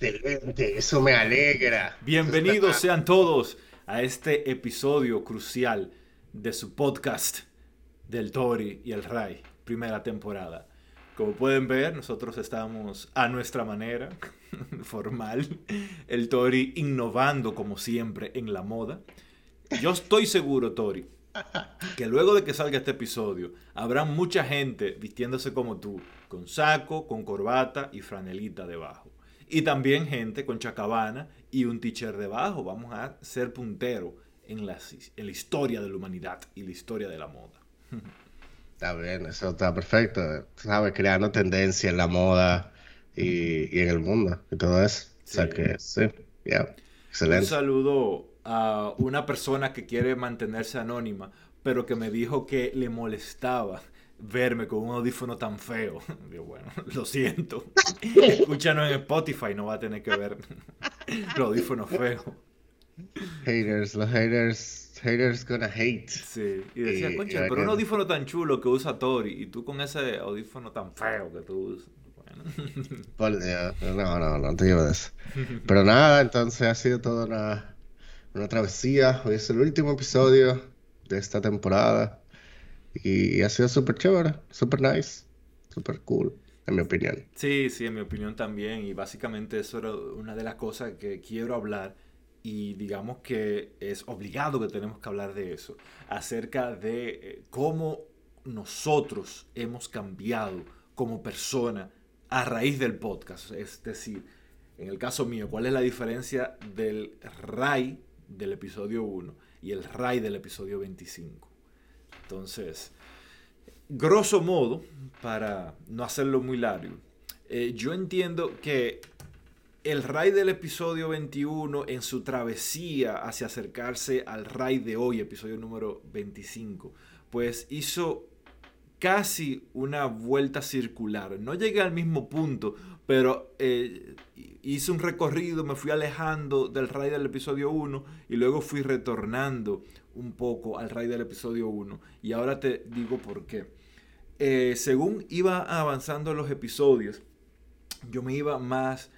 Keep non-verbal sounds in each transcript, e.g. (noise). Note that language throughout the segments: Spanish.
Excelente, eso me alegra. Bienvenidos sean todos a este episodio crucial de su podcast del Tori y el Ray, primera temporada. Como pueden ver, nosotros estamos a nuestra manera, (laughs) formal, el Tori innovando como siempre en la moda. Yo estoy seguro, Tori, que luego de que salga este episodio, habrá mucha gente vistiéndose como tú, con saco, con corbata y franelita debajo. Y también gente con chacabana y un teacher debajo. Vamos a ser puntero en la, en la historia de la humanidad y la historia de la moda. Está bien, eso está perfecto. ¿Sabes? Creando tendencia en la moda y, y, en el mundo y todo eso. O sea que sí, ya. Excelente. Un saludo a una persona que quiere mantenerse anónima, pero que me dijo que le molestaba verme con un audífono tan feo. (laughs) Digo, bueno, (laughs) lo siento. (laughs) Escúchanos en Spotify, no va a tener que ver los audífonos feos. Haters, los haters, haters gonna hate. Sí, y decía, concha, pero un audífono tan chulo que usa Tori y tú con ese audífono tan feo que tú usas. Bueno. no, no, no te llevo de eso. Pero nada, entonces ha sido toda una, una travesía. Hoy es el último episodio de esta temporada. Y ha sido súper chévere, súper nice, súper cool, en mi opinión. Sí, sí, en mi opinión también. Y básicamente eso era una de las cosas que quiero hablar. Y digamos que es obligado que tenemos que hablar de eso. Acerca de eh, cómo nosotros hemos cambiado como persona a raíz del podcast. Es decir, en el caso mío, ¿cuál es la diferencia del RAI del episodio 1 y el RAI del episodio 25? Entonces, grosso modo, para no hacerlo muy largo, eh, yo entiendo que el Ray del episodio 21 en su travesía hacia acercarse al Ray de hoy, episodio número 25, pues hizo casi una vuelta circular. No llegué al mismo punto, pero eh, hice un recorrido, me fui alejando del Ray del episodio 1 y luego fui retornando un poco al raíz del episodio 1. Y ahora te digo por qué. Eh, según iba avanzando los episodios, yo me iba más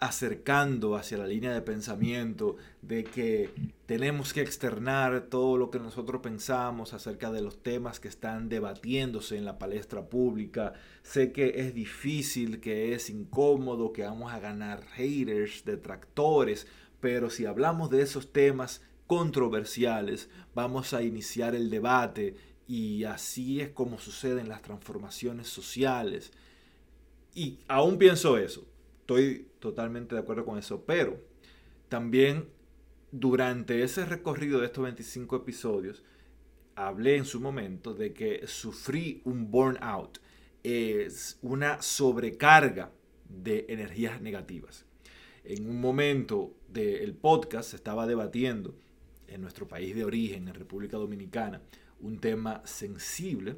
acercando hacia la línea de pensamiento de que tenemos que externar todo lo que nosotros pensamos acerca de los temas que están debatiéndose en la palestra pública. Sé que es difícil, que es incómodo, que vamos a ganar haters, detractores, pero si hablamos de esos temas controversiales, vamos a iniciar el debate y así es como suceden las transformaciones sociales. Y aún pienso eso, estoy totalmente de acuerdo con eso, pero también durante ese recorrido de estos 25 episodios, hablé en su momento de que sufrí un burnout, es una sobrecarga de energías negativas. En un momento del podcast se estaba debatiendo en nuestro país de origen, en República Dominicana, un tema sensible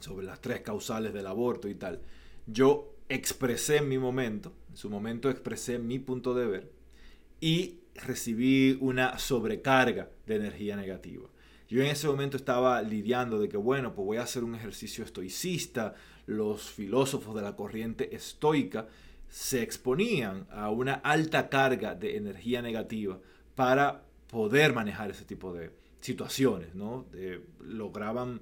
sobre las tres causales del aborto y tal, yo expresé en mi momento, en su momento expresé mi punto de ver y recibí una sobrecarga de energía negativa. Yo en ese momento estaba lidiando de que, bueno, pues voy a hacer un ejercicio estoicista. Los filósofos de la corriente estoica se exponían a una alta carga de energía negativa para poder manejar ese tipo de situaciones, ¿no? lograban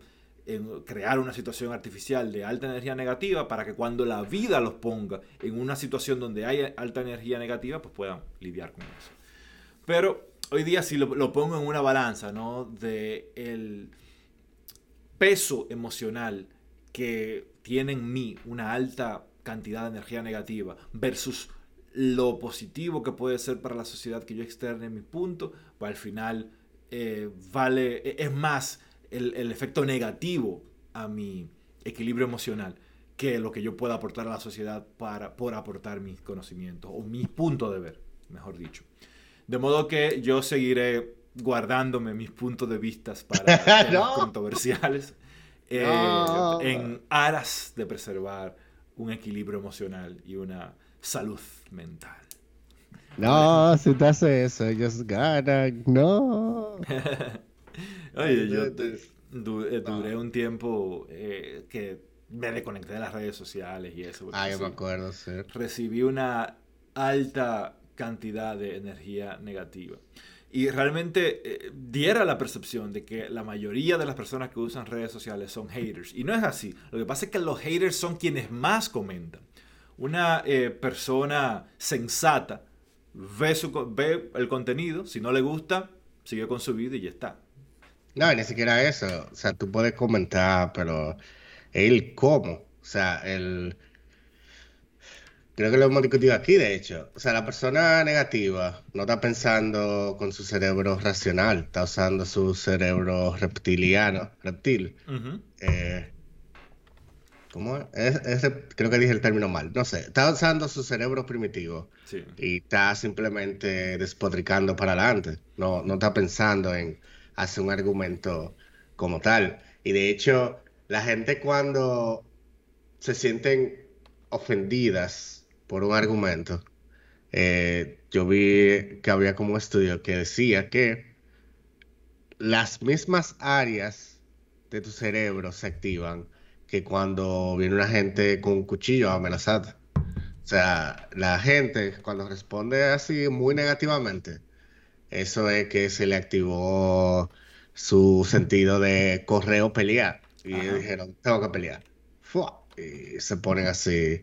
crear una situación artificial de alta energía negativa para que cuando la vida los ponga en una situación donde hay alta energía negativa, pues puedan lidiar con eso. Pero hoy día si lo, pongo en una balanza, ¿no? De el peso emocional que tiene en mí una alta cantidad de energía negativa versus lo positivo que puede ser para la sociedad que yo externe mi punto, pues al final eh, vale, e, es más el, el, efecto negativo a mi equilibrio emocional que lo que yo pueda aportar a la sociedad para, por aportar mis conocimientos o mi punto de ver, mejor dicho. De modo que yo seguiré guardándome mis puntos de vista para (laughs) controversiales eh, en aras de preservar un equilibrio emocional y una salud mental. No, si te hace eso, ellos ganan. No. (laughs) Oye, yo eh, duré un tiempo eh, que me desconecté de las redes sociales y eso. Ah, yo me acuerdo, sí. Recibí una alta cantidad de energía negativa. Y realmente eh, diera la percepción de que la mayoría de las personas que usan redes sociales son haters. Y no es así. Lo que pasa es que los haters son quienes más comentan. Una eh, persona sensata ve, su, ve el contenido, si no le gusta, sigue con su vida y ya está. No, ni siquiera eso. O sea, tú puedes comentar, pero el cómo. O sea, el... Creo que lo hemos discutido aquí, de hecho. O sea, la persona negativa no está pensando con su cerebro racional, está usando su cerebro reptiliano, reptil. Eh, ¿Cómo es? creo que dije el término mal. No sé, está usando su cerebro primitivo y está simplemente despotricando para adelante. No, no está pensando en hacer un argumento como tal. Y de hecho, la gente cuando se sienten ofendidas por un argumento, eh, yo vi que había como un estudio que decía que las mismas áreas de tu cerebro se activan que cuando viene una gente con un cuchillo a amenazarte. O sea, la gente cuando responde así muy negativamente, eso es que se le activó su sentido de correo pelear. Y dijeron, tengo que pelear. Y se ponen así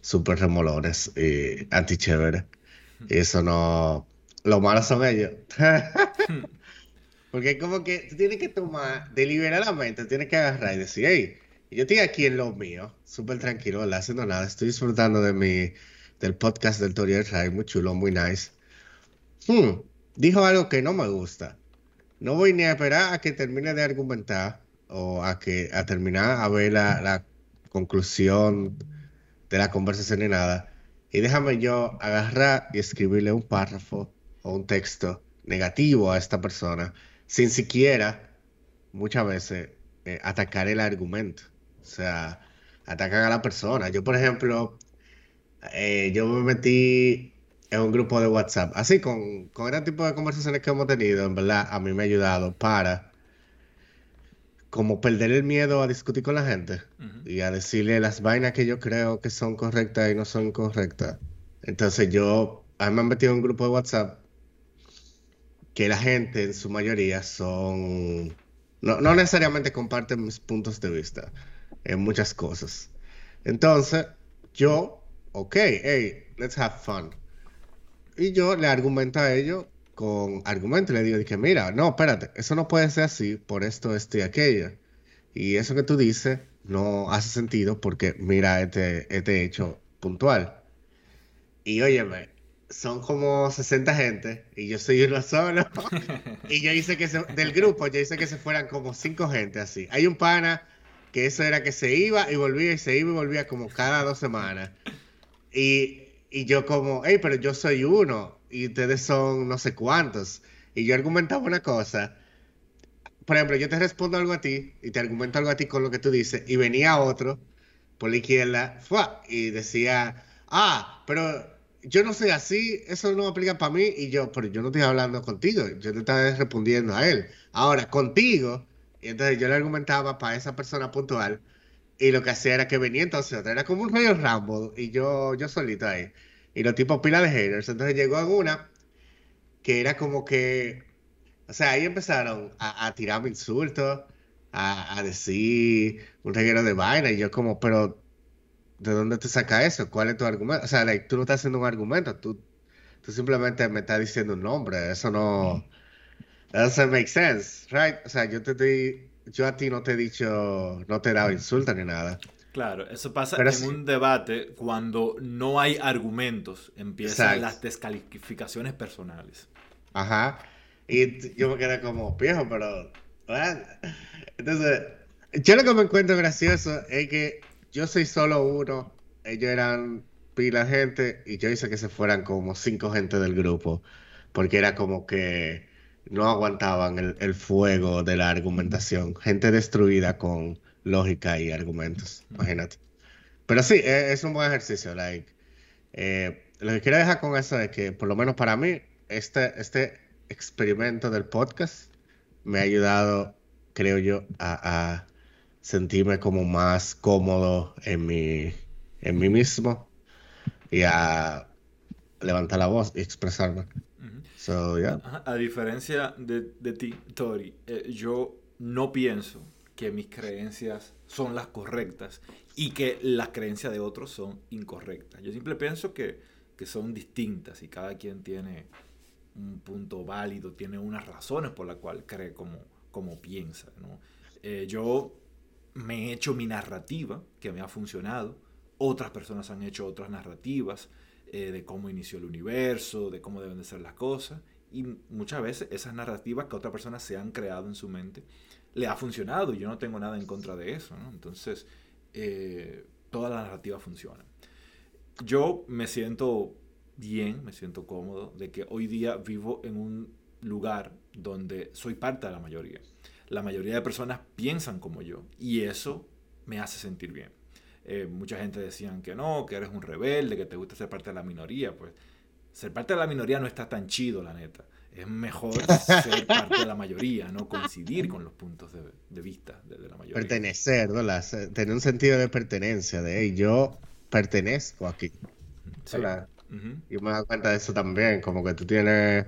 súper remolones y antichéveres. Y eso no... Lo malo son ellos. (laughs) Porque como que tú tienes que tomar deliberadamente, tienes que agarrar y decir, hey, yo estoy aquí en lo mío, súper tranquilo. Haciendo nada. Estoy disfrutando de mi, del podcast del Toriel Ray, muy chulo, muy nice. Hmm, dijo algo que no me gusta. No voy ni a esperar a que termine de argumentar o a que a terminar a ver la, la conclusión de la conversación ni nada. Y déjame yo agarrar y escribirle un párrafo o un texto negativo a esta persona, sin siquiera muchas veces eh, atacar el argumento. O sea, atacan a la persona. Yo, por ejemplo, eh, yo me metí en un grupo de WhatsApp. Así, con, con este tipo de conversaciones que hemos tenido, en verdad, a mí me ha ayudado para como perder el miedo a discutir con la gente y a decirle las vainas que yo creo que son correctas y no son correctas. Entonces yo, a mí me han metido en un grupo de WhatsApp que la gente en su mayoría son, no, no necesariamente comparten mis puntos de vista en muchas cosas. Entonces, yo, ok, hey, let's have fun. Y yo le argumento a ellos con argumento le digo, dije, mira, no, espérate, eso no puede ser así por esto, esto y aquello. Y eso que tú dices no hace sentido porque mira este, este hecho puntual. Y óyeme, son como 60 gente y yo soy uno solo. (laughs) y yo hice que se, del grupo, yo hice que se fueran como 5 gente así. Hay un pana que eso era que se iba y volvía y se iba y volvía como cada dos semanas. Y, y yo como, hey, pero yo soy uno y ustedes son no sé cuántos. Y yo argumentaba una cosa. Por ejemplo, yo te respondo algo a ti y te argumento algo a ti con lo que tú dices y venía otro por la izquierda y decía, ah, pero yo no soy así, eso no aplica para mí y yo, pero yo no estoy hablando contigo, yo te estaba respondiendo a él. Ahora, contigo, y entonces yo le argumentaba para esa persona puntual. Y lo que hacía era que venía entonces otra. Era como un Royal Rumble. Y yo, yo solito ahí. Y los tipos pila de haters. Entonces llegó a una que era como que. O sea, ahí empezaron a, tirarme insultos. A, decir un reguero de vaina. Y yo, como, pero. ¿De dónde te saca eso? ¿Cuál es tu argumento? O sea, tú no estás haciendo un argumento. Tú, tú simplemente me estás diciendo un nombre. Eso no. That doesn't make sense, right? O sea, yo te di, yo a ti no te he dicho, no te he dado insulto ni nada. Claro, eso pasa en un debate cuando no hay argumentos, empiezan las descalificaciones personales. Ajá. Y yo me quedé como viejo, pero. Entonces, yo lo que me encuentro gracioso es que yo soy solo uno, ellos eran pila gente y yo hice que se fueran como cinco gente del grupo, porque era como que no aguantaban el, fuego de la argumentación. Gente destruida con lógica y argumentos, imagínate. Pero sí, e, es, un buen ejercicio. Like, eh, lo que quiero dejar con eso es que, por lo menos para mí, este, este experimento del podcast me ha ayudado, creo yo, a, sentirme como más cómodo en, mi, en mí mismo y a levantar la voz y expresarme. So, yeah. A diferencia de, de ti, Tori, eh, yo no pienso que mis creencias son las correctas y que las creencias de otros son incorrectas. Yo siempre pienso que, que son distintas y cada quien tiene un punto válido, tiene unas razones por las cuales cree como, como piensa. ¿no? Eh, yo me he hecho mi narrativa, que me ha funcionado. Otras personas han hecho otras narrativas eh, de cómo inició el universo, de cómo deben de ser las cosas. Y muchas veces esas narrativas que otras personas se han creado en su mente le ha funcionado y yo no tengo nada en contra de eso. Entonces, eh, toda la narrativa funciona. Yo me siento bien, me siento cómodo de que hoy día vivo en un lugar donde soy parte de la mayoría. La mayoría de personas piensan como yo y eso me hace sentir bien. Eh, mucha gente decían que no, que eres un rebelde, que te gusta ser parte de la minoría. Pues ser parte de la minoría no está tan chido, la neta. Es mejor (laughs) ser parte de la mayoría, no coincidir con los puntos de, vista de, la mayoría. Pertenecer, ¿verdad? Tener un sentido de pertenencia, de hey, yo pertenezco aquí. Sí. Y me doy cuenta de eso también, como que tú tienes,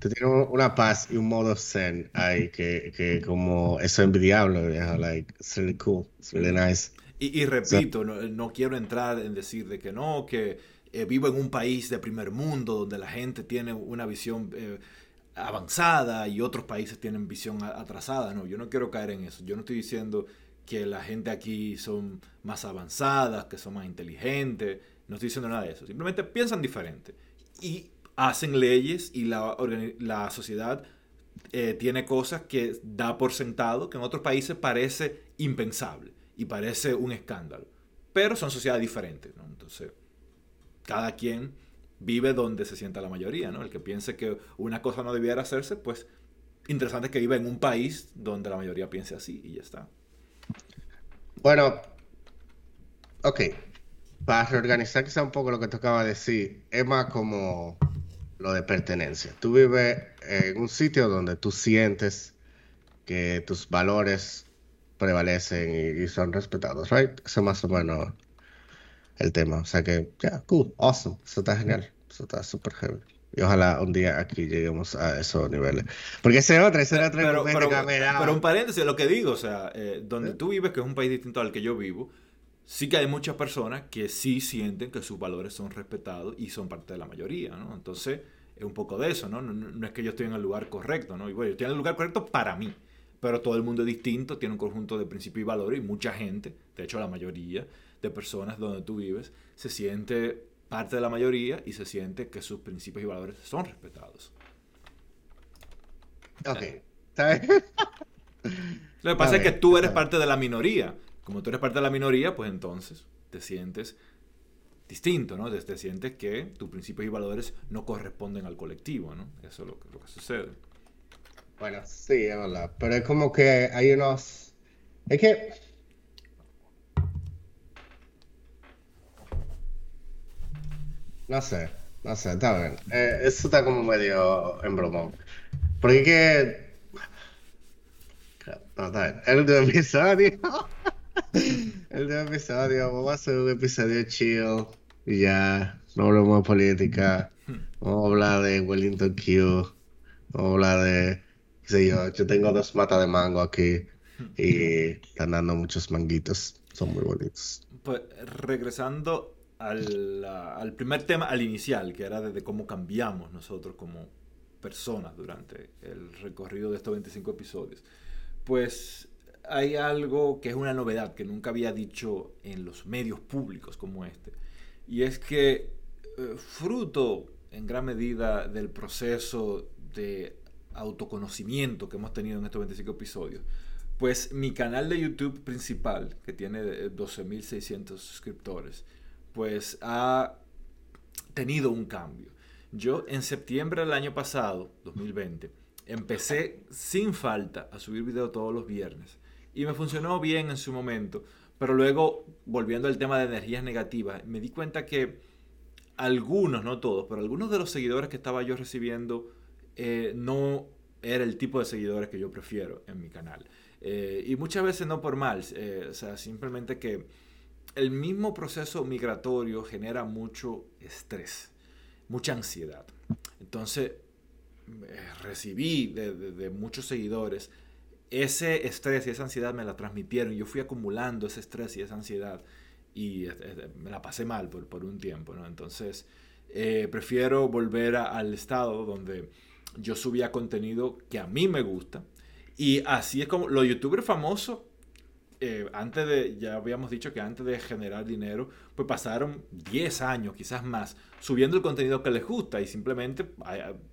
tú tienes una paz y un modo zen ahí que, que como eso es envidiable, like, it's really cool, it's really nice. Y, repito, no, no, quiero entrar en decir de que no, que eh, vivo en un país de primer mundo donde la gente tiene una visión eh, avanzada y otros países tienen visión atrasada. No, yo no quiero caer en eso. Yo no estoy diciendo que la gente aquí son más avanzadas, que son más inteligentes. No estoy diciendo nada de eso. Simplemente piensan diferente. Y hacen leyes y la, la sociedad eh, tiene cosas que da por sentado que en otros países parece impensable y parece un escándalo. Pero son sociedades diferentes. Entonces, cada quien vive donde se sienta la mayoría. ¿no? El que piense que una cosa no debiera hacerse, pues interesante que viva en un país donde la mayoría piense así y ya está. Bueno, ok. Para reorganizar quizá un poco lo que de decir, es más como lo de pertenencia. Tú vives en un sitio donde tú sientes que tus valores prevalecen y, son respetados, ¿right? Eso es más o menos el tema. O sea que, ya, cool, awesome. Eso está genial. Eso está súper heavy. Y ojalá un día aquí lleguemos a esos niveles. Porque ese otro, ese otro pero, pero, pero, un paréntesis, lo que digo, o sea, eh, donde tú vives, que es un país distinto al que yo vivo, sí que hay muchas personas que sí sienten que sus valores son respetados y son parte de la mayoría, ¿no? Entonces, es un poco de eso, ¿no? No, es que yo estoy en el lugar correcto, ¿no? Y bueno, yo estoy en el lugar correcto para mí, pero todo el mundo es distinto, tiene un conjunto de principios y valores y mucha gente, de hecho la mayoría de personas donde tú vives, se siente parte de la mayoría y se siente que sus principios y valores son respetados. Ok. (laughs) Lo que pasa es que tú eres parte de la minoría. Como tú eres parte de la minoría, pues entonces te sientes distinto, ¿no? Te, sientes que tus principios y valores no corresponden al colectivo, ¿no? Eso es lo que, lo que sucede. Bueno, sí, es verdad. Pero es como que hay unos... Es que No sé, no sé, está bien. Eh, eso está como medio en bromón. Porque que. No, está bien. El último episodio. (laughs) el último episodio. Vamos a hacer un episodio chill. Y ya. No hablamos de política. Vamos a hablar de Wellington Q. Vamos a hablar de. Sé yo. Yo tengo dos matas de mango aquí. Y están dando muchos manguitos. Son muy bonitos. Pues regresando al, primer tema, al inicial, que era de cómo cambiamos nosotros como personas durante el recorrido de estos 25 episodios, pues hay algo que es una novedad que nunca había dicho en los medios públicos como este. Y es que eh, fruto en gran medida del proceso de autoconocimiento que hemos tenido en estos 25 episodios, pues mi canal de YouTube principal, que tiene 12.600 suscriptores, pues ha tenido un cambio. Yo en septiembre del año pasado, 2020, empecé sin falta a subir video todos los viernes y me funcionó bien en su momento, pero luego, volviendo al tema de energías negativas, me di cuenta que algunos, no todos, pero algunos de los seguidores que estaba yo recibiendo eh, no era el tipo de seguidores que yo prefiero en mi canal. Eh, y muchas veces no por mal, eh, o sea, simplemente que el mismo proceso migratorio genera mucho estrés. mucha ansiedad. Entonces, recibí de, muchos seguidores ese estrés y esa ansiedad me la transmitieron. Yo fui acumulando ese estrés y esa ansiedad y eh, eh, me la pasé mal por un tiempo, ¿no? Entonces, prefiero volver al estado donde yo subía contenido que a mí me gusta. Y así es como los youtubers famosos eh, antes de, ya habíamos dicho que antes de generar dinero, pues pasaron 10 años, quizás más, subiendo el contenido que les gusta y simplemente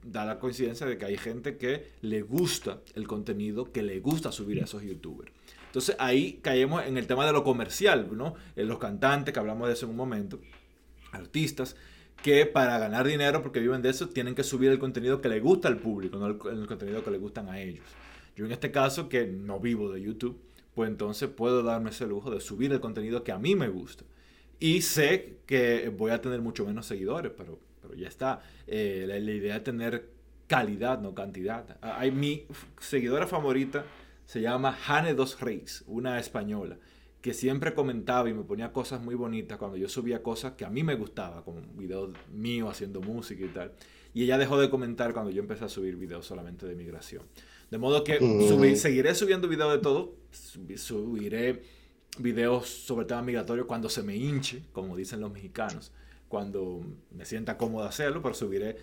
da la coincidencia de que hay gente que le gusta el contenido que le gusta subir a esos youtubers. Entonces ahí caemos en el tema de lo comercial, ¿no? En los cantantes, que hablamos de eso en un momento, artistas, que para ganar dinero, porque viven de eso, tienen que subir el contenido que le gusta al público, no el, contenido que le gustan a ellos. Yo en este caso, que no vivo de YouTube, pues entonces puedo darme ese lujo de subir el contenido que a mí me gusta. Y sé que voy a tener mucho menos seguidores, pero, pero ya está. Eh, la, idea es tener calidad, no cantidad. Ah, hay, mi seguidora favorita se llama Hane Dos Reis, una española, que siempre comentaba y me ponía cosas muy bonitas cuando yo subía cosas que a mí me gustaba, como videos míos haciendo música y tal. Y ella dejó de comentar cuando yo empecé a subir videos solamente de migración. De modo que mm. seguiré subiendo videos de todo. Subiré videos sobre temas migratorios cuando se me hinche, como dicen los mexicanos. Cuando me sienta cómodo hacerlo, pero subiré.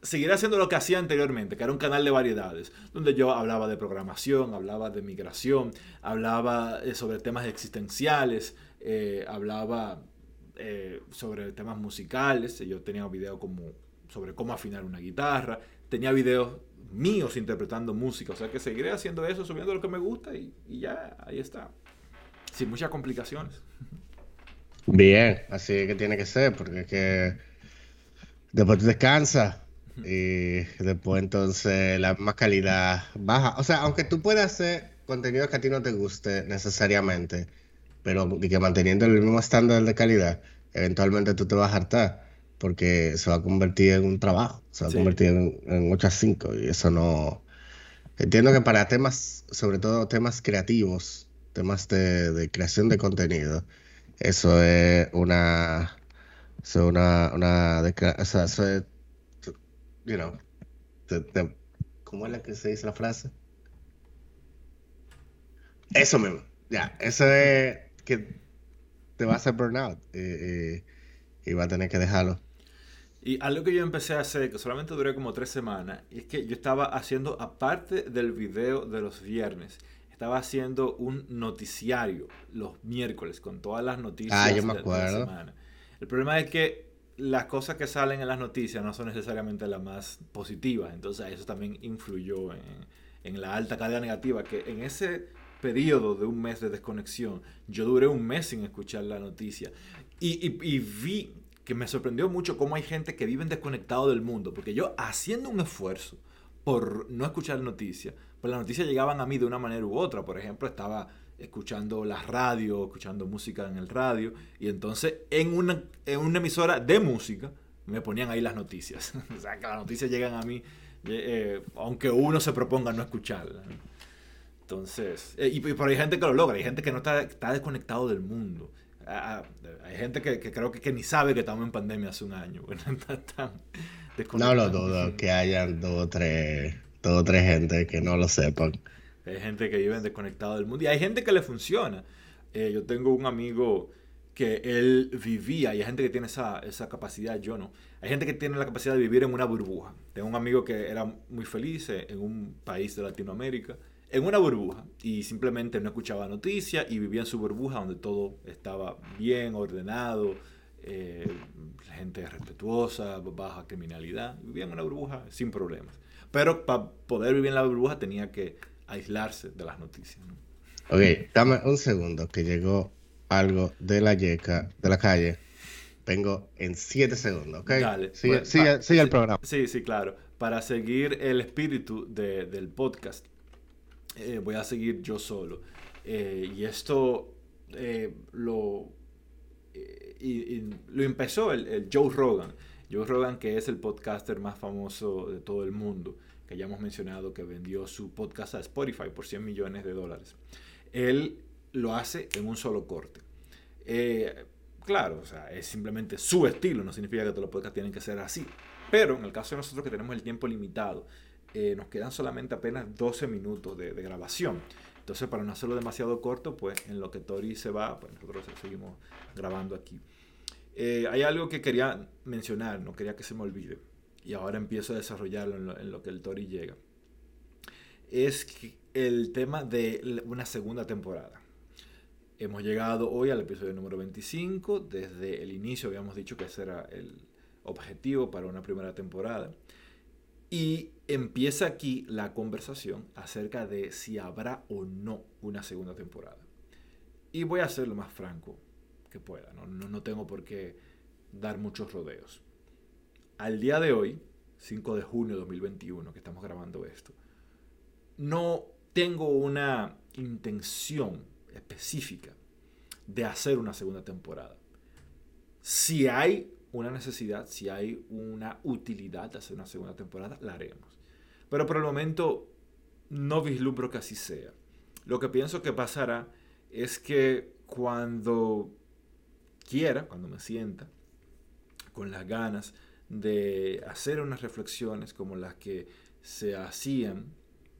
Seguiré haciendo lo que hacía anteriormente, que era un canal de variedades, donde yo hablaba de programación, hablaba de migración, hablaba eh, sobre temas existenciales, eh, hablaba eh, sobre temas musicales. Yo tenía videos como sobre cómo afinar una guitarra, tenía videos míos interpretando música. O sea que seguiré haciendo eso, subiendo lo que me gusta y, ya, ahí está. Sin muchas complicaciones. Bien, así que tiene que ser, porque es que después tú descansas (laughs) y después entonces la misma calidad baja. O sea, aunque tú puedas hacer contenido que a ti no te guste necesariamente, pero que manteniendo el mismo estándar de calidad, eventualmente tú te vas a hartar porque se va a convertir en un trabajo, se va a convertir en, en 8 a 5 y eso no... Entiendo que para temas, sobre todo temas creativos, temas de, creación de contenido, eso es una... Eso es una... una o sea, eso es... You know, ¿Cómo es la que se dice la frase? Eso mismo, ya, eso es que te va a hacer burnout y, y va a tener que dejarlo. Y algo que yo empecé a hacer, que solamente duré como tres semanas, es que yo estaba haciendo, aparte del video de los viernes, estaba haciendo un noticiario los miércoles con todas las noticias ah, yo me acuerdo. de la semana. El problema es que las cosas que salen en las noticias no son necesariamente las más positivas, entonces eso también influyó en, en la alta calidad negativa, que en ese periodo de un mes de desconexión, yo duré un mes sin escuchar la noticia. Y, y, y vi que me sorprendió mucho cómo hay gente que vive desconectado del mundo, porque yo haciendo un esfuerzo por no escuchar noticias, pues las noticias llegaban a mí de una manera u otra. Por ejemplo, estaba escuchando la radio, escuchando música en el radio, y entonces en una, en una emisora de música me ponían ahí las noticias. (laughs) o sea, que las noticias llegan a mí, eh, aunque uno se proponga no escucharlas. Entonces, eh, y, por hay gente que lo logra, hay gente que no está, está desconectado del mundo hay gente que, creo que, ni sabe que estamos en pandemia hace un año. (laughs) no lo dudo que hayan dos o tres, dos o tres gente que no lo sepan. Hay gente que vive desconectado del mundo y hay gente que le funciona. Eh, yo tengo un amigo que él vivía y hay gente que tiene esa, esa capacidad, yo no. Hay gente que tiene la capacidad de vivir en una burbuja. Tengo un amigo que era muy feliz en un país de Latinoamérica en una burbuja y simplemente no escuchaba noticias y vivía en su burbuja donde todo estaba bien ordenado, eh, gente respetuosa, baja criminalidad, vivía en una burbuja sin problemas. Pero para poder vivir en la burbuja tenía que aislarse de las noticias. Ok, dame un segundo que llegó algo de la yeca, de la calle. Vengo en siete segundos, ¿ok? Dale. Sigue, pues, el programa. Sí, sí, claro. Para seguir el espíritu del podcast, eh, voy a seguir yo solo. Eh, y esto eh, lo, y, lo empezó el, Joe Rogan. Joe Rogan, que es el podcaster más famoso de todo el mundo, que ya hemos mencionado que vendió su podcast a Spotify por 100 millones de dólares. Él lo hace en un solo corte. Claro, o sea, es simplemente su estilo, no significa que todos los podcasts tienen que ser así. Pero en el caso de nosotros que tenemos el tiempo limitado, eh, nos quedan solamente apenas 12 minutos de, grabación. Entonces, para no hacerlo demasiado corto, pues en lo que Tori se va, pues nosotros seguimos grabando aquí. Eh, hay algo que quería mencionar, no quería que se me olvide, y ahora empiezo a desarrollarlo en lo, que el Tori llega. Es el tema de una segunda temporada. Hemos llegado hoy al episodio número 25. Desde el inicio habíamos dicho que ese era el objetivo para una primera temporada. Y empieza aquí la conversación acerca de si habrá o no una segunda temporada. Y voy a ser lo más franco que pueda. No, no, tengo por qué dar muchos rodeos. Al día de hoy, 5 de junio de 2021, que estamos grabando esto, no tengo una intención específica de hacer una segunda temporada. Si hay una necesidad, si hay una utilidad de hacer una segunda temporada, la haremos. Pero por el momento no vislumbro que así sea. Lo que pienso que pasará es que cuando quiera, cuando me sienta con las ganas de hacer unas reflexiones como las que se hacían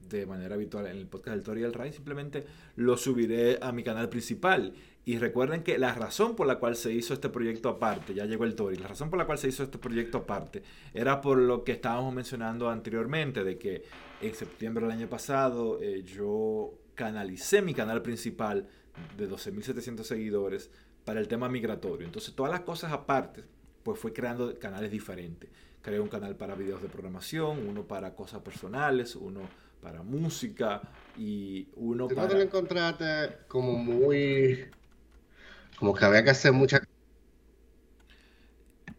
de manera habitual en el podcast del Tori Ray, simplemente lo subiré a mi canal principal. Y recuerden que la razón por la cual se hizo este proyecto aparte, ya llegó el Tori, la razón por la cual se hizo este proyecto aparte era por lo que estábamos mencionando anteriormente, de que en septiembre del año pasado eh, yo canalicé mi canal principal de 12.700 seguidores para el tema migratorio. Entonces todas las cosas aparte, pues fue creando canales diferentes. Creé un canal para videos de programación, uno para cosas personales, uno para música y uno ¿Tú para... no te lo encontraste como muy... como que había que hacer muchas...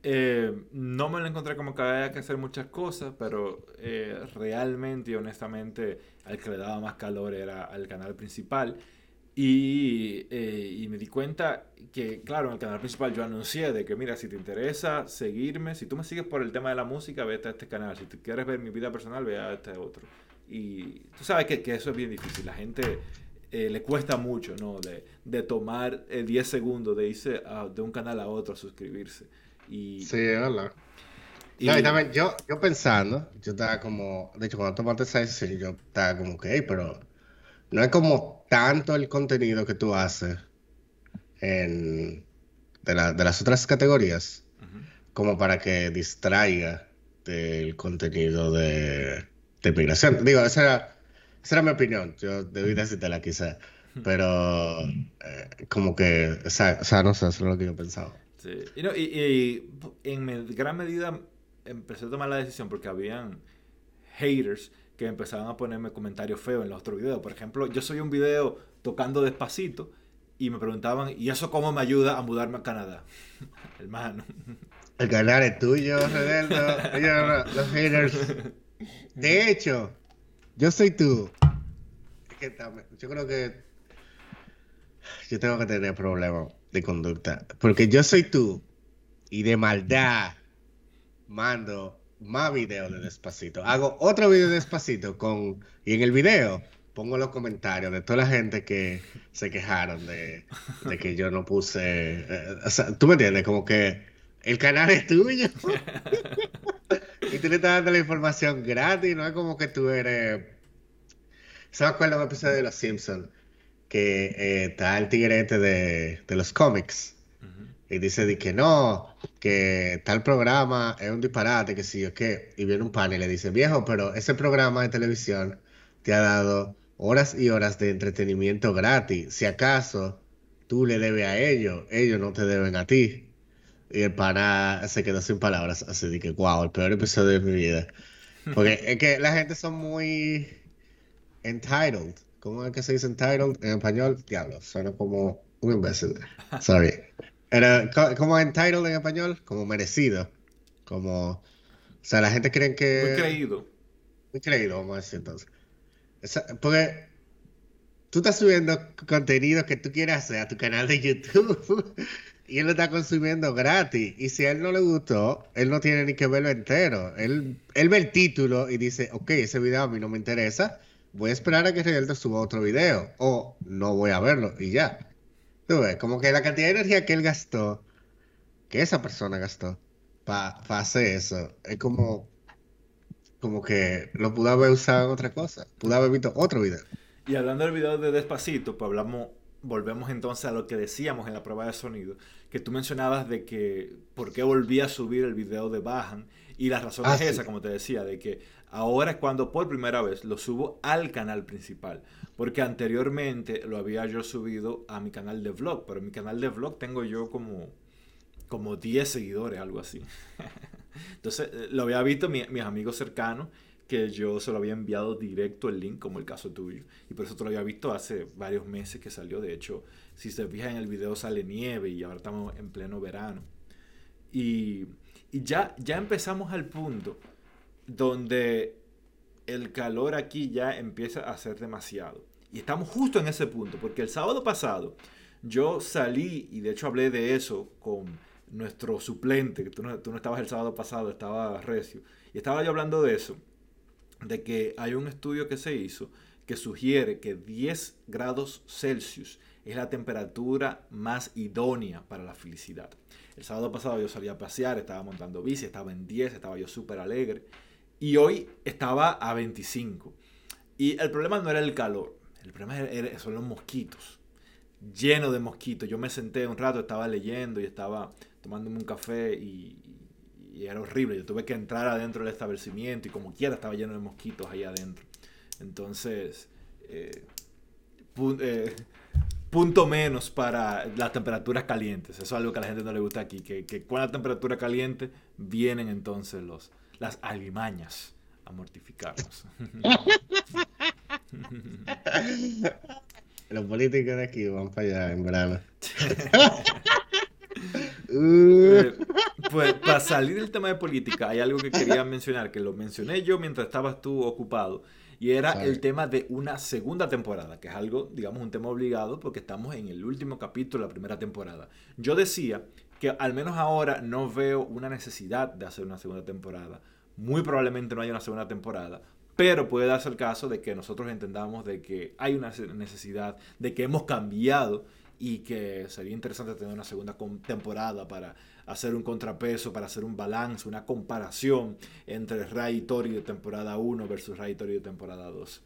Eh, no me lo encontré como que había que hacer muchas cosas, pero eh, realmente y honestamente al que le daba más calor era al canal principal. Y, eh, y, me di cuenta que, claro, en el canal principal yo anuncié de que, mira, si te interesa seguirme, si tú me sigues por el tema de la música, vete a este canal. Si quieres ver mi vida personal, ve a este otro. Y tú sabes que, que eso es bien difícil. La gente eh, le cuesta mucho, ¿no? De, de tomar 10 eh, segundos de irse de un canal a otro a suscribirse. Y, sí, es verdad. Y, también yo, yo pensando, yo estaba como, de hecho, cuando tomaste esa decisión, yo estaba como que, pero no es como tanto el contenido que tú haces en, de, la, de las otras categorías, como para que distraiga del contenido de, de migración. Digo, esa era, esa era mi opinión. Yo debí decírtela quizá. Pero eh, como que, o sea, o sea, no sé, eso es lo que yo pensaba. Sí. Y, no, y, y, en gran medida empecé a tomar la decisión porque habían haters que empezaban a ponerme comentarios feos en los otros videos. Por ejemplo, yo soy un video tocando despacito y me preguntaban, ¿y eso cómo me ayuda a mudarme a Canadá? (laughs) Hermano. El canal es tuyo, Redeldo. (laughs) los haters. De hecho, yo soy tú. Yo creo que yo tengo que tener problemas de conducta. Porque yo soy tú y de maldad mando más videos de despacito. Hago otro video de despacito con. Y en el video pongo los comentarios de toda la gente que se quejaron de, que yo no puse. Eh, o sea, tú me entiendes, como que el canal es tuyo. (laughs) y tú le estás dando la información gratis, no es como que tú eres. ¿Se me acuerda un episodio de Los Simpsons? Que eh, está el tigre de, de los cómics. Y dice de que no, que tal programa es un disparate, que sí o qué. Y viene un panel y le dice, viejo, pero ese programa de televisión te ha dado horas y horas de entretenimiento gratis. Si acaso tú le debes a ellos, ellos no te deben a ti. Y el pana se quedó sin palabras, así de que, wow, el peor episodio de mi vida. Porque es que la gente son muy entitled. ¿Cómo es que se dice entitled en español? Diablo, suena como un imbécil. Sorry. Era, ¿Cómo entitled en español? Como merecido. Como. O sea, la gente cree que. Muy creído. Muy creído, vamos a decir entonces. porque tú estás subiendo contenido que tú quieras hacer a tu canal de YouTube. (laughs) y él lo está consumiendo gratis. Y si a él no le gustó, él no tiene ni que verlo entero. Él, él ve el título y dice, ok, ese video a mí no me interesa, voy a esperar a que te suba otro video. O no voy a verlo y ya. Tú ves, como que la cantidad de energía que él gastó que esa persona gastó para hacer eso, es como, como que lo pudo haber usado en otra cosa, pudo haber visto otro video. Y hablando del video de Despacito, pues hablamos, volvemos entonces a lo que decíamos en la prueba de sonido, que tú mencionabas de que por qué volví a subir el video de Bajan, y la razón ah, es esa, como te decía, de que ahora cuando por primera vez lo subo al canal principal, porque anteriormente lo había yo subido a mi canal de vlog, pero en mi canal de vlog tengo yo como, como 10 seguidores, algo así. (laughs) Entonces eh, lo había visto mis amigos cercanos que yo se lo había enviado directo el link, como el caso tuyo. Y por eso te lo había visto hace varios meses que salió. De hecho, si se fija en el video sale nieve y ahora estamos en pleno verano. Y, y ya, ya empezamos al punto donde el calor aquí ya empieza a ser demasiado. Y estamos justo en ese punto, porque el sábado pasado yo salí, y de hecho hablé de eso con nuestro suplente, que tú no, tú no estabas el sábado pasado, estaba Recio, y estaba yo hablando de eso de que hay un estudio que se hizo que sugiere que 10 grados Celsius es la temperatura más idónea para la felicidad. El sábado pasado yo salí a pasear, estaba montando bici, estaba en 10, estaba yo súper alegre. Y hoy estaba a 25. Y el problema no era el calor, el problema son los mosquitos. Lleno de mosquitos. Yo me senté un rato, estaba leyendo y estaba tomándome un café y, y era horrible. Yo tuve que entrar adentro del establecimiento y como quiera estaba lleno de mosquitos ahí adentro. Entonces, eh, eh, punto menos para las temperaturas calientes. Eso es algo que a la gente no le gusta aquí, que, que con la temperatura caliente vienen entonces los, las alimañas a mortificarnos. (laughs) Los políticos de aquí van para allá en verano. Eh, (laughs) pues para salir del tema de política, hay algo que quería mencionar, que lo mencioné yo mientras estabas tú ocupado, y era el tema de una segunda temporada, que es algo, digamos, un tema obligado porque estamos en el último capítulo de la primera temporada. Yo decía que al menos ahora no veo una necesidad de hacer una segunda temporada. Muy probablemente no haya una segunda temporada, pero puede darse el caso de que nosotros entendamos de que hay una necesidad, de que hemos cambiado y que sería interesante tener una segunda temporada para hacer un contrapeso, para hacer un balance, una comparación entre Ray y Tori de temporada 1 versus Ray y Tori de temporada 2.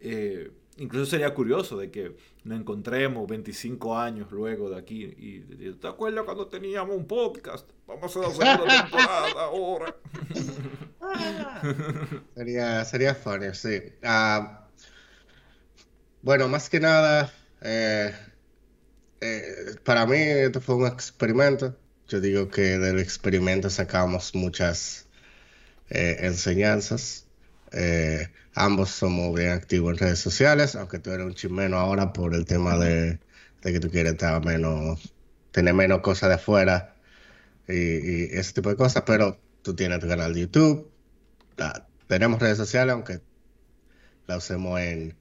Eh, incluso sería curioso de que nos encontremos 25 años luego de aquí y, ¿te acuerdas cuando teníamos un podcast? Vamos a hacer la segunda (laughs) temporada ahora. (laughs) sería, sería funny, sí. Ah, bueno, más que nada, eh, eh, para mí esto fue un experimento. Yo digo que del experimento sacamos muchas eh, enseñanzas. Eh, ambos somos bien activos en redes sociales, aunque tú eres un chimeno ahora por el tema de, que tú quieres estar menos, tener menos cosas de afuera y, ese tipo de cosas, pero tú tienes tu canal de YouTube. tenemos redes sociales, aunque la usemos en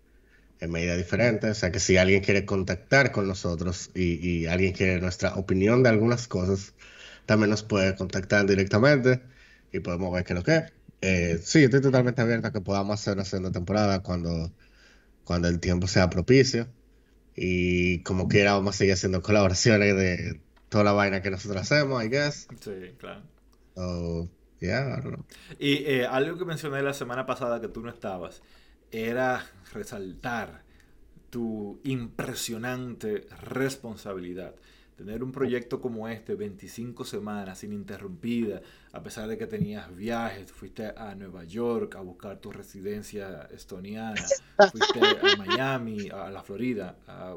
en medida diferente. O sea que si alguien quiere contactar con nosotros y, alguien quiere nuestra opinión de algunas cosas, también nos puede contactar directamente y podemos ver qué es lo que es. Eh, sí, estoy totalmente abierto a que podamos hacer una segunda temporada cuando, cuando el tiempo sea propicio. Y como quiera, vamos a seguir haciendo colaboraciones de toda la vaina que nosotros hacemos, I guess. Sí, claro. So, yeah, Y eh, algo que mencioné la semana pasada que tú no estabas era resaltar tu impresionante responsabilidad. Tener un proyecto como este, 25 semanas ininterrumpida, a pesar de que tenías viajes, fuiste a Nueva York a buscar tu residencia estoniana, (laughs) fuiste a Miami, a la Florida, a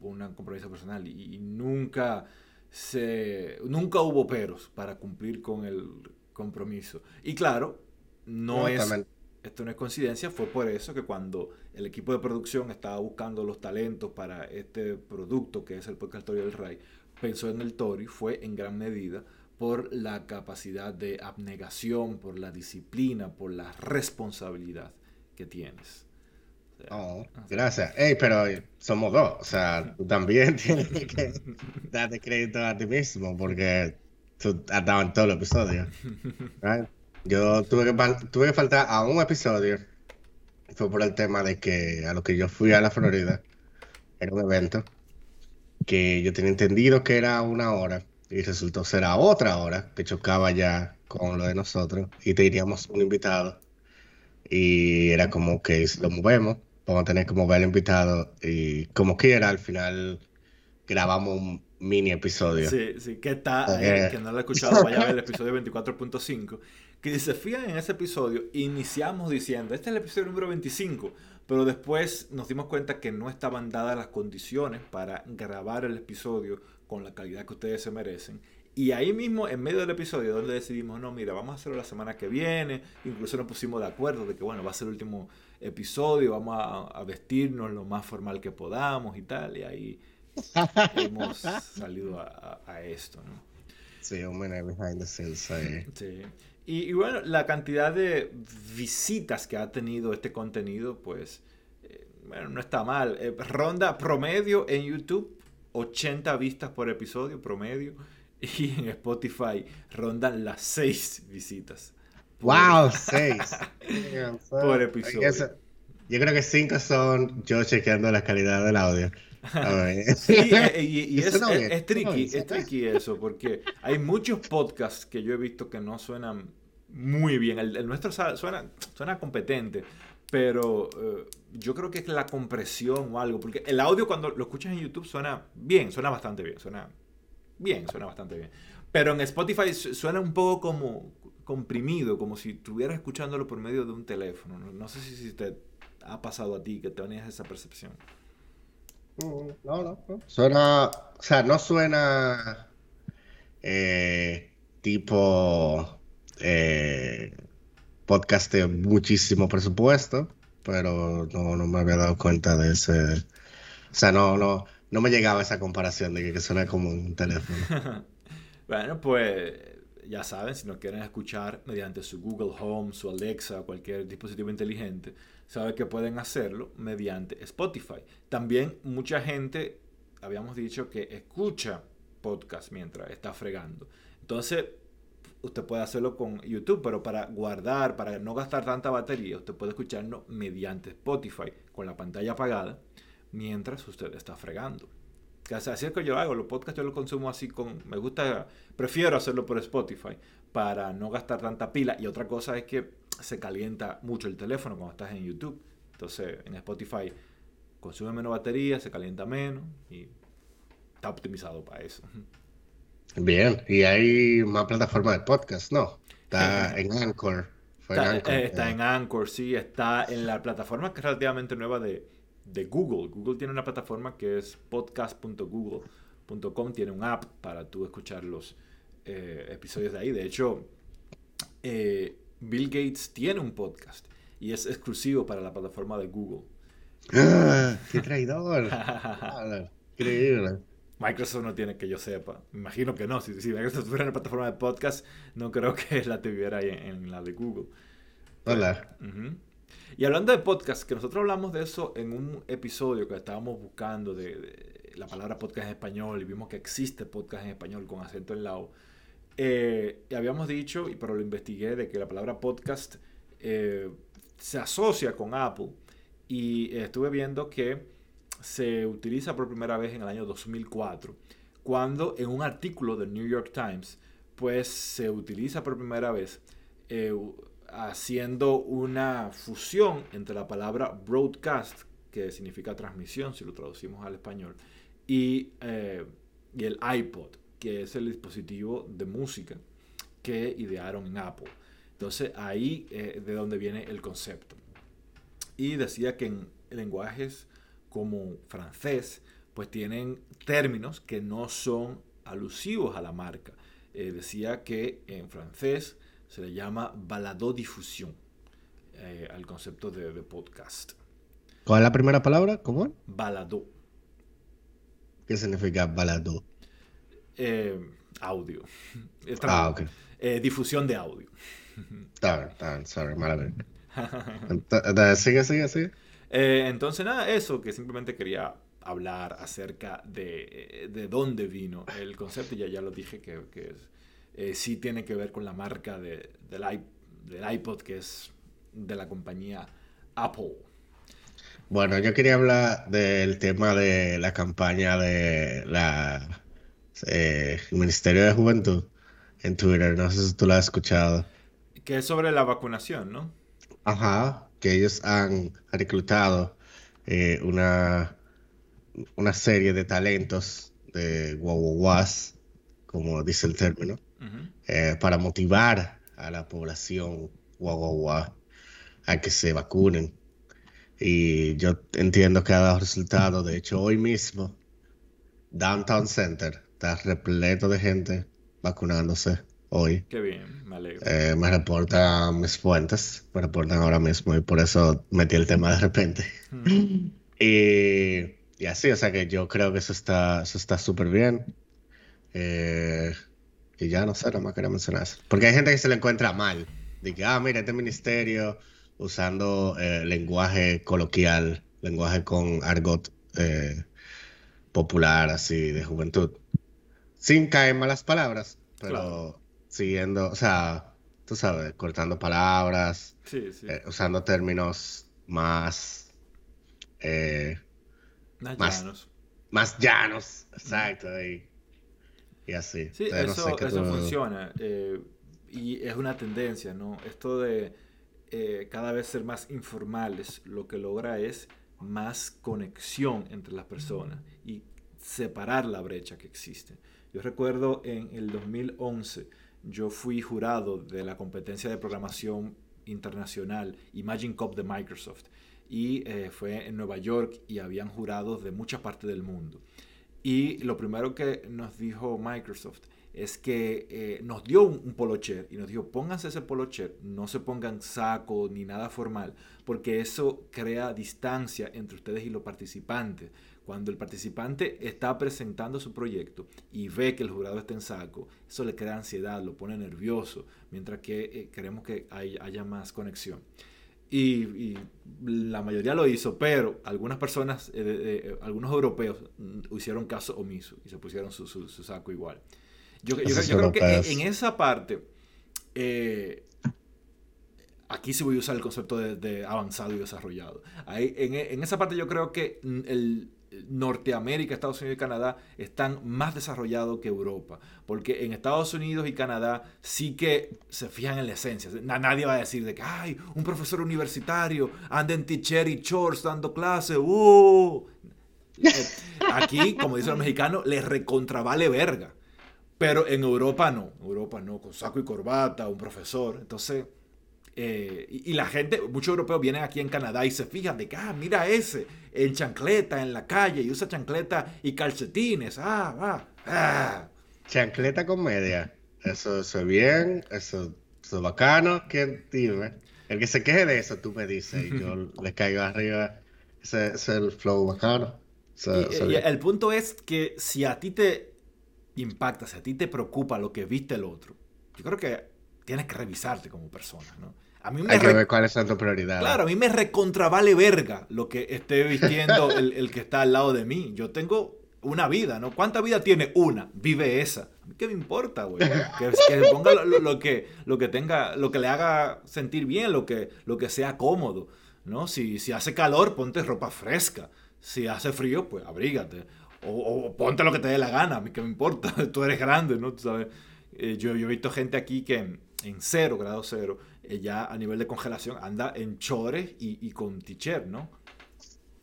un compromiso personal y, nunca se nunca hubo peros para cumplir con el compromiso. Y claro, no, es esto no es coincidencia, fue por eso que cuando el equipo de producción estaba buscando los talentos para este producto que es el podcast del Ray, pensó en el Tori, fue en gran medida por la capacidad de abnegación, por la disciplina, por la responsabilidad que tienes. oh, gracias. Hey, pero somos dos. O sea, (laughs) tú también (laughs) tienes que darte crédito a ti mismo porque tú has dado en todo el episodio. Yo tuve que, tuve que faltar a un episodio. Fue por el tema de que a lo que yo fui a la Florida era un evento que yo tenía entendido que era una hora. y resultó ser a otra hora que chocaba ya con lo de nosotros y teníamos un invitado y era como que lo movemos, vamos a tener que mover al invitado y como quiera al final grabamos un mini episodio. Sí, sí, que está ahí, que no lo ha escuchado, vaya a ver el (laughs) episodio 24.5. Que se fijan en ese episodio, iniciamos diciendo, este es el episodio número 25, pero después nos dimos cuenta que no estaban dadas las condiciones para grabar el episodio con la calidad que ustedes se merecen. Y ahí mismo, en medio del episodio, donde decidimos, no, mira, vamos a hacerlo la semana que viene, incluso nos pusimos de acuerdo de que, bueno, va a ser el último episodio, vamos a, vestirnos lo más formal que podamos y tal, y ahí (laughs) hemos salido a, esto, ¿no? Sí, un behind the scenes ahí. Sí. Y, bueno, la cantidad de visitas que ha tenido este contenido, pues, eh, bueno, no está mal. Eh, ronda promedio en YouTube, 80 vistas por episodio promedio. (laughs) Y en Spotify rondan las 6 visitas. ¡Wow! 6. por episodio. Yo creo que 5 son yo chequeando la calidad del audio. (laughs) sí, eh, y, es, es, tricky, es tricky eso, porque hay muchos podcasts que yo he visto que no suenan muy bien. El, nuestro suena, suena competente, pero eh, yo creo que es la compresión o algo, porque el audio cuando lo escuchas en YouTube suena bien, suena bastante bien, suena bien, suena bastante bien. Pero en Spotify suena un poco como comprimido, como si estuvieras escuchándolo por medio de un teléfono. No, sé si, te ha pasado a ti que tenías esa percepción. No, no, no. Suena, o sea, no suena eh, tipo eh, podcast de muchísimo presupuesto, pero no, no me había dado cuenta de ese. O sea, no, no, no me llegaba esa comparación de que, suena como un teléfono. (laughs) bueno, pues ya saben, si nos quieren escuchar mediante su Google Home, su Alexa cualquier dispositivo inteligente, saben que pueden hacerlo mediante Spotify. También mucha gente, habíamos dicho, que escucha podcast mientras está fregando. Entonces, usted puede hacerlo con YouTube, pero para guardar, para no gastar tanta batería, usted puede escucharlo mediante Spotify con la pantalla apagada mientras usted está fregando. Así es que yo hago, los podcasts yo los consumo así con, me gusta, prefiero hacerlo por Spotify para no gastar tanta pila. Y otra cosa es que se calienta mucho el teléfono cuando estás en YouTube. Entonces en Spotify consume menos batería, se calienta menos y está optimizado para eso. Bien, y hay más plataformas de podcast, ¿no? Está en Anchor. está, en Anchor, está en Anchor, sí, está en la plataforma que es relativamente nueva de, de Google. Google tiene una plataforma que es podcast.google.com, tiene un app para tú escuchar los eh, episodios de ahí. De hecho, eh, Bill Gates tiene un podcast y es exclusivo para la plataforma de Google. ¡Ah! ¡Qué traidor! (laughs) Increíble. Microsoft no tiene que yo sepa. Imagino que no. Si, Microsoft tuviera una plataforma de podcast, no creo que la tuviera ahí en, la de Google. Hola. Y hablando de podcast, que nosotros hablamos de eso en un episodio que estábamos buscando de, la palabra podcast en español y vimos que existe podcast en español con acento en lao. Eh, y habíamos dicho, y pero lo investigué, de que la palabra podcast eh, se asocia con Apple. Y estuve viendo que se utiliza por primera vez en el año 2004, cuando en un artículo del New York Times, pues se utiliza por primera vez eh, haciendo una fusión entre la palabra broadcast, que significa transmisión, si lo traducimos al español, y, eh, y el iPod, que es el dispositivo de música que idearon en Apple. Entonces ahí es de donde viene el concepto. Y decía que en lenguajes como francés, pues tienen términos que no son alusivos a la marca. Eh, decía que en francés se le llama balado-difusión eh, al concepto de, podcast. ¿Cuál es la primera palabra? ¿Cómo? Balado. ¿Qué significa balado? Eh, audio. (laughs) ah, ok. Eh, difusión de audio. (laughs) Está está sorry, mala Sigue, sigue, sigue. entonces, nada, eso que simplemente quería hablar acerca de, de dónde vino el concepto. Ya, ya lo dije que, que es eh, sí tiene que ver con la marca de, del, del iPod, que es de la compañía Apple. Bueno, yo quería hablar del tema de la campaña de la eh, Ministerio de Juventud en Twitter, no sé si tú lo has escuchado. Que es sobre la vacunación, ¿no? Ajá, que ellos han reclutado eh, una, una serie de talentos de guaguaguas, como dice el término, eh, para motivar a la población guaguaguá a que se vacunen. Y yo entiendo que ha dado resultado. De hecho, hoy mismo, Downtown Center está repleto de gente vacunándose hoy. Qué bien, me alegro. Eh, me reportan mis fuentes, me reportan ahora mismo y por eso metí el tema de repente. Mm. (laughs) y, y, así, o sea que yo creo que eso está eso está súper bien. Eh, y ya no sé, nada más quería mencionar eso. Porque hay gente que se le encuentra mal. De que, ah, mira, este ministerio usando eh, lenguaje coloquial, lenguaje con argot eh, popular, así, de juventud. Sin caer malas palabras, pero siguiendo, o sea, tú sabes, cortando palabras, eh, usando términos más... más, llanos. Más llanos, exacto. Y, y así. Sí, eso, eso funciona. y es una tendencia, ¿no? Esto de eh, cada vez ser más informales, lo que logra es más conexión entre las personas y separar la brecha que existe. Yo recuerdo en el 2011, yo fui jurado de la competencia de programación internacional Imagine Cup de Microsoft y eh, fue en Nueva York y habían jurados de muchas partes del mundo. Y lo primero que nos dijo Microsoft es que eh, nos dio un, polocher y nos dijo, pónganse ese polocher, no se pongan saco ni nada formal, porque eso crea distancia entre ustedes y los participantes. Cuando el participante está presentando su proyecto y ve que el jurado está en saco, eso le crea ansiedad, lo pone nervioso, mientras que eh, queremos que haya más conexión. Y, la mayoría lo hizo, pero algunas personas, eh, algunos europeos mm, hicieron caso omiso y se pusieron su saco igual. Yo, creo que en, esa parte, eh, aquí sí voy a usar el concepto de, avanzado y desarrollado. Ahí, en, esa parte yo creo que el Norteamérica, Estados Unidos y Canadá están más desarrollados que Europa. Porque en Estados Unidos y Canadá sí que se fijan en la esencia. Nadie va a decir de que, ay, un profesor universitario anda en t-shirt y shorts dando clase. ¡Uh! Eh, aquí, como dicen los mexicanos, le recontravale verga. Pero en Europa no, Europa no, con saco y corbata, un profesor. Entonces, eh, y, la gente, muchos europeos vienen aquí en Canadá y se fijan de que, ah, mira ese, en chancleta, en la calle, y usa chancleta y calcetines, ah, va, ah. Chancleta con media, eso, es bien, eso, es bacano, ¿quién dime? El que se queje de eso, tú me dices, y yo (laughs) le caigo arriba, ese, es el flow bacano. y el punto es que si a ti te impacta, si a ti te preocupa lo que viste el otro, yo creo que tienes que revisarte como persona, ¿no? A mí me Hay que ver cuáles son tus prioridades. Claro, a mí me recontravale verga lo que esté vistiendo el, que está al lado de mí. Yo tengo una vida, ¿no? ¿Cuánta vida tiene? Una. Vive esa. ¿Qué me importa, güey? Que, ponga lo, que, lo que tenga, lo que le haga sentir bien, lo que, lo que sea cómodo, ¿no? Si, si hace calor, ponte ropa fresca. Si hace frío, pues abrígate. O, ponte lo que te dé la gana, a mí que me importa, (laughs) tú eres grande, ¿no? ¿Tú sabes? Eh, yo, yo, he visto gente aquí que en, cero, grado cero, eh, ya a nivel de congelación anda en chores y, y con t-shirt, ¿no?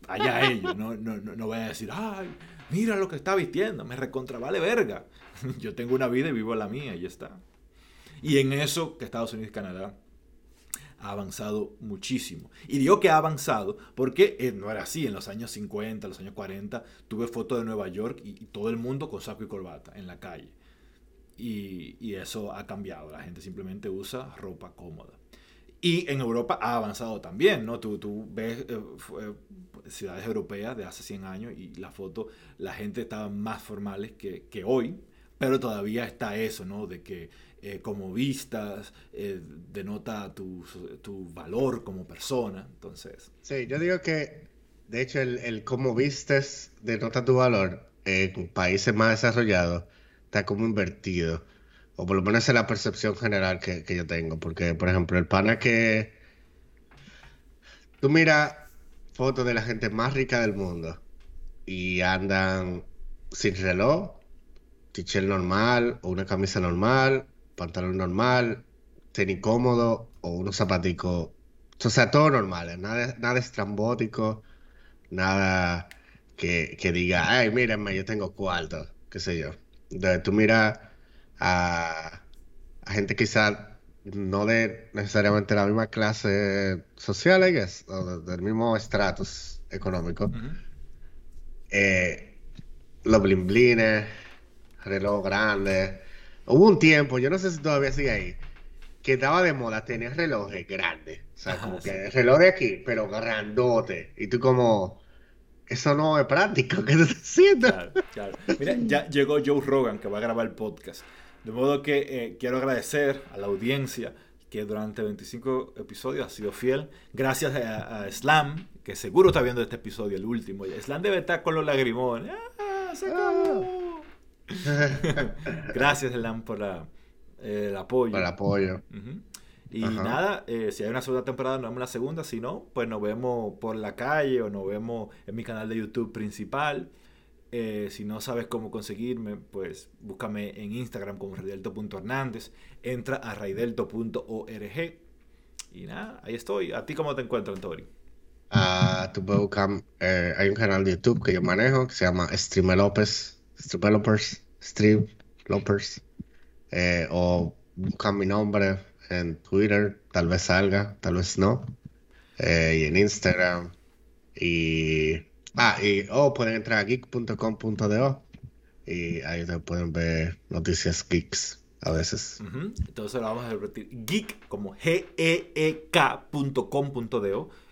Allá ellos, no, no, no, no voy a decir, ay, mira lo que está vistiendo, me recontra vale verga. (laughs) yo tengo una vida y vivo la mía y ya está. Y en eso que Estados Unidos y Canadá ha avanzado muchísimo. Y digo que ha avanzado porque eh, no era así. En los años 50, los años 40, tuve fotos de Nueva York y, todo el mundo con saco y corbata en la calle. Y, eso ha cambiado. La gente simplemente usa ropa cómoda. Y en Europa ha avanzado también, ¿no? Tú, tú ves eh, eh, ciudades europeas de hace 100 años y la foto, la gente estaba más formales que, que hoy, pero todavía está eso, ¿no? De que eh, como vistas, eh, denota tu, valor como persona. Entonces. Sí, yo digo que, de hecho, el, el cómo vistes denota tu valor en países más desarrollados está como invertido. O por lo menos es la percepción general que, yo tengo. Porque, por ejemplo, el pana que. Tú miras fotos de la gente más rica del mundo y andan sin reloj, t-shirt normal o una camisa normal, pantalón normal, tenis cómodo o unos zapaticos. O sea, todo normal, nada, nada estrambótico, nada que, que diga, ay, mírenme, yo tengo cuarto, qué sé yo. Entonces tú miras a, a gente quizá no de necesariamente la misma clase social, I guess, o del mismo estratus económico. Ujú. Eh, los blin blines, reloj grande. Hubo un tiempo, yo no sé si todavía sigue ahí, que estaba de moda tener relojes grandes. O sea, Ajá, como sí. que reloj de aquí, pero grandote. Y tú como, eso no es práctico, ¿qué estás haciendo? Claro, claro. Mira, ya llegó Joe Rogan que va a grabar el podcast. De modo que eh, quiero agradecer a la audiencia que durante 25 episodios ha sido fiel. Gracias a, a Slam, que seguro está viendo este episodio, el último. Slam debe estar con los lagrimones. ¡Ah, se acabó! (laughs) Gracias, Slam, por la, eh, el apoyo. Por el apoyo. Ujú. Y Ajá. nada, eh, si hay una segunda temporada, nos vemos la segunda. Si no, pues nos vemos por la calle o nos vemos en mi canal de YouTube principal. Eh, si no sabes cómo conseguirme, pues búscame en Instagram como raidelto.hernández. Entra a raidelto.org. Y nada, ahí estoy. ¿A ti cómo te encuentras, Tori? Ah, tú puedes buscar, eh, hay un canal de YouTube que yo manejo que se llama Streamer López, Streamer López, Stream López, eh, o buscan mi nombre en Twitter, tal vez salga, tal vez no, eh, y en Instagram, y, ah, y, o pueden entrar a geek.com.do y ahí ustedes pueden ver noticias geeks a veces. Entonces lo vamos a repetir. Geek, como G-E-E-K.com.do,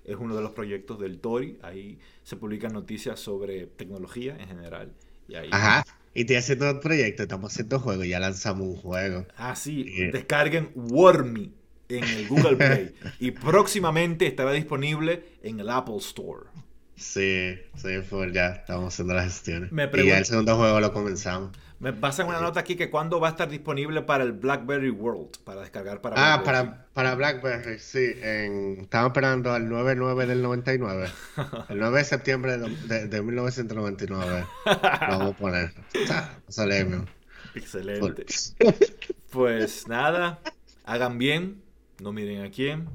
es uno de los proyectos del Tori. Ahí se publican noticias sobre tecnología en general. Y ahí... Ajá, y estoy haciendo un proyecto, estamos haciendo juegos, ya lanzamos un juego. Ah, sí, Yeah. descarguen Wormy en el Google Play. (laughs) y próximamente estará disponible en el Apple Store. Sí, sí, pues ya estamos haciendo las gestiones. Me Y ya el segundo juego lo comenzamos. Me pasan una nota aquí que cuando va a estar disponible para el BlackBerry World, para descargar para Ah, BlackBerry. para, para BlackBerry, sí. En, estamos esperando al 9-9 del 99. (laughs) El 9 de septiembre de, de- de 1999. Lo vamos a poner. (laughs) Excelente. (laughs) Pues nada, hagan bien, no miren a quién.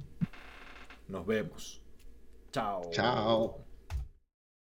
Nos vemos. Chao. Chao.